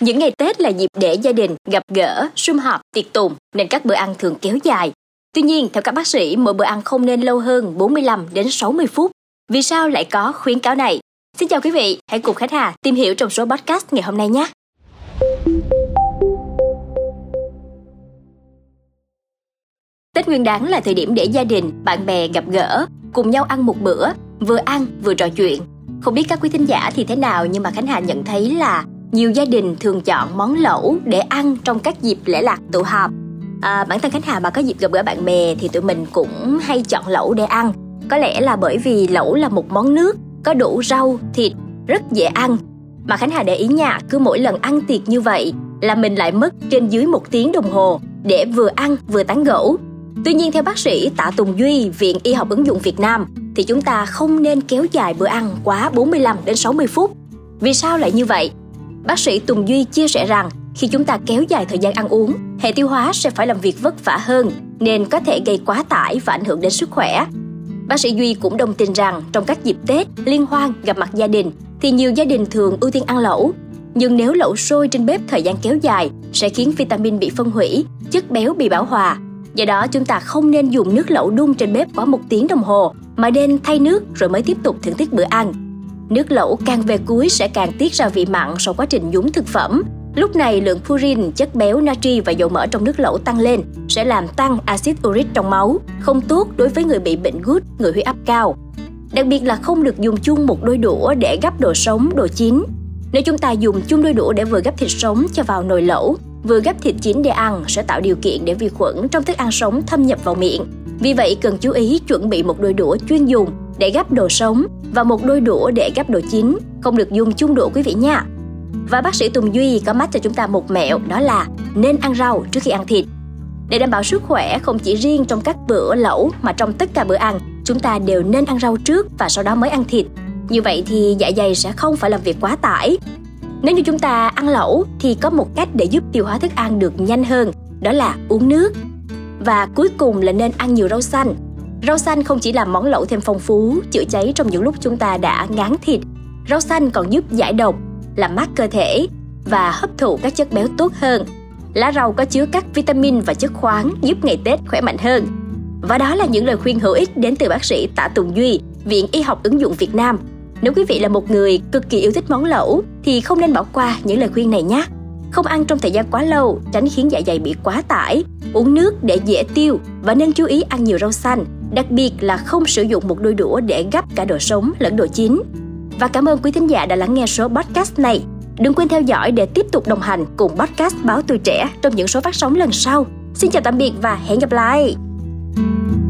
Những ngày Tết là dịp để gia đình gặp gỡ, sum họp, tiệc tùng nên các bữa ăn thường kéo dài. Tuy nhiên, theo các bác sĩ, mỗi bữa ăn không nên lâu hơn 45 đến 60 phút. Vì sao lại có khuyến cáo này? Xin chào quý vị, hãy cùng Khách Hà tìm hiểu trong số podcast ngày hôm nay nhé. Tết Nguyên đán là thời điểm để gia đình, bạn bè gặp gỡ, cùng nhau ăn một bữa, vừa ăn vừa trò chuyện. Không biết các quý thính giả thì thế nào nhưng mà Khánh Hà nhận thấy là nhiều gia đình thường chọn món lẩu để ăn trong các dịp lễ lạc tụ họp. À, bản thân Khánh Hà mà có dịp gặp gỡ bạn bè thì tụi mình cũng hay chọn lẩu để ăn. Có lẽ là bởi vì lẩu là một món nước có đủ rau, thịt, rất dễ ăn. Mà Khánh Hà để ý nha, cứ mỗi lần ăn tiệc như vậy là mình lại mất trên dưới một tiếng đồng hồ để vừa ăn vừa tán gẫu. Tuy nhiên theo bác sĩ Tạ Tùng Duy, Viện Y học ứng dụng Việt Nam thì chúng ta không nên kéo dài bữa ăn quá 45 đến 60 phút. Vì sao lại như vậy? Bác sĩ Tùng Duy chia sẻ rằng khi chúng ta kéo dài thời gian ăn uống, hệ tiêu hóa sẽ phải làm việc vất vả hơn nên có thể gây quá tải và ảnh hưởng đến sức khỏe. Bác sĩ Duy cũng đồng tình rằng trong các dịp Tết, liên hoan, gặp mặt gia đình thì nhiều gia đình thường ưu tiên ăn lẩu. Nhưng nếu lẩu sôi trên bếp thời gian kéo dài sẽ khiến vitamin bị phân hủy, chất béo bị bão hòa. Do đó chúng ta không nên dùng nước lẩu đun trên bếp quá một tiếng đồng hồ mà nên thay nước rồi mới tiếp tục thưởng thức bữa ăn Nước lẩu càng về cuối sẽ càng tiết ra vị mặn sau quá trình nhúng thực phẩm. Lúc này lượng purin, chất béo, natri và dầu mỡ trong nước lẩu tăng lên sẽ làm tăng axit uric trong máu, không tốt đối với người bị bệnh gút, người huyết áp cao. Đặc biệt là không được dùng chung một đôi đũa để gắp đồ sống, đồ chín. Nếu chúng ta dùng chung đôi đũa để vừa gắp thịt sống cho vào nồi lẩu, vừa gắp thịt chín để ăn sẽ tạo điều kiện để vi khuẩn trong thức ăn sống thâm nhập vào miệng. Vì vậy cần chú ý chuẩn bị một đôi đũa chuyên dùng để gắp đồ sống và một đôi đũa để gắp đồ chín, không được dùng chung đũa quý vị nha. Và bác sĩ Tùng Duy có mách cho chúng ta một mẹo đó là nên ăn rau trước khi ăn thịt. Để đảm bảo sức khỏe không chỉ riêng trong các bữa lẩu mà trong tất cả bữa ăn, chúng ta đều nên ăn rau trước và sau đó mới ăn thịt. Như vậy thì dạ dày sẽ không phải làm việc quá tải. Nếu như chúng ta ăn lẩu thì có một cách để giúp tiêu hóa thức ăn được nhanh hơn, đó là uống nước. Và cuối cùng là nên ăn nhiều rau xanh, Rau xanh không chỉ làm món lẩu thêm phong phú, chữa cháy trong những lúc chúng ta đã ngán thịt. Rau xanh còn giúp giải độc, làm mát cơ thể và hấp thụ các chất béo tốt hơn. Lá rau có chứa các vitamin và chất khoáng giúp ngày Tết khỏe mạnh hơn. Và đó là những lời khuyên hữu ích đến từ bác sĩ Tạ Tùng Duy, Viện Y học ứng dụng Việt Nam. Nếu quý vị là một người cực kỳ yêu thích món lẩu thì không nên bỏ qua những lời khuyên này nhé. Không ăn trong thời gian quá lâu, tránh khiến dạ dày bị quá tải. Uống nước để dễ tiêu và nên chú ý ăn nhiều rau xanh, đặc biệt là không sử dụng một đôi đũa để gắp cả đồ sống lẫn đồ chín. Và cảm ơn quý thính giả đã lắng nghe số podcast này. Đừng quên theo dõi để tiếp tục đồng hành cùng podcast Báo Tuổi Trẻ trong những số phát sóng lần sau. Xin chào tạm biệt và hẹn gặp lại! thank you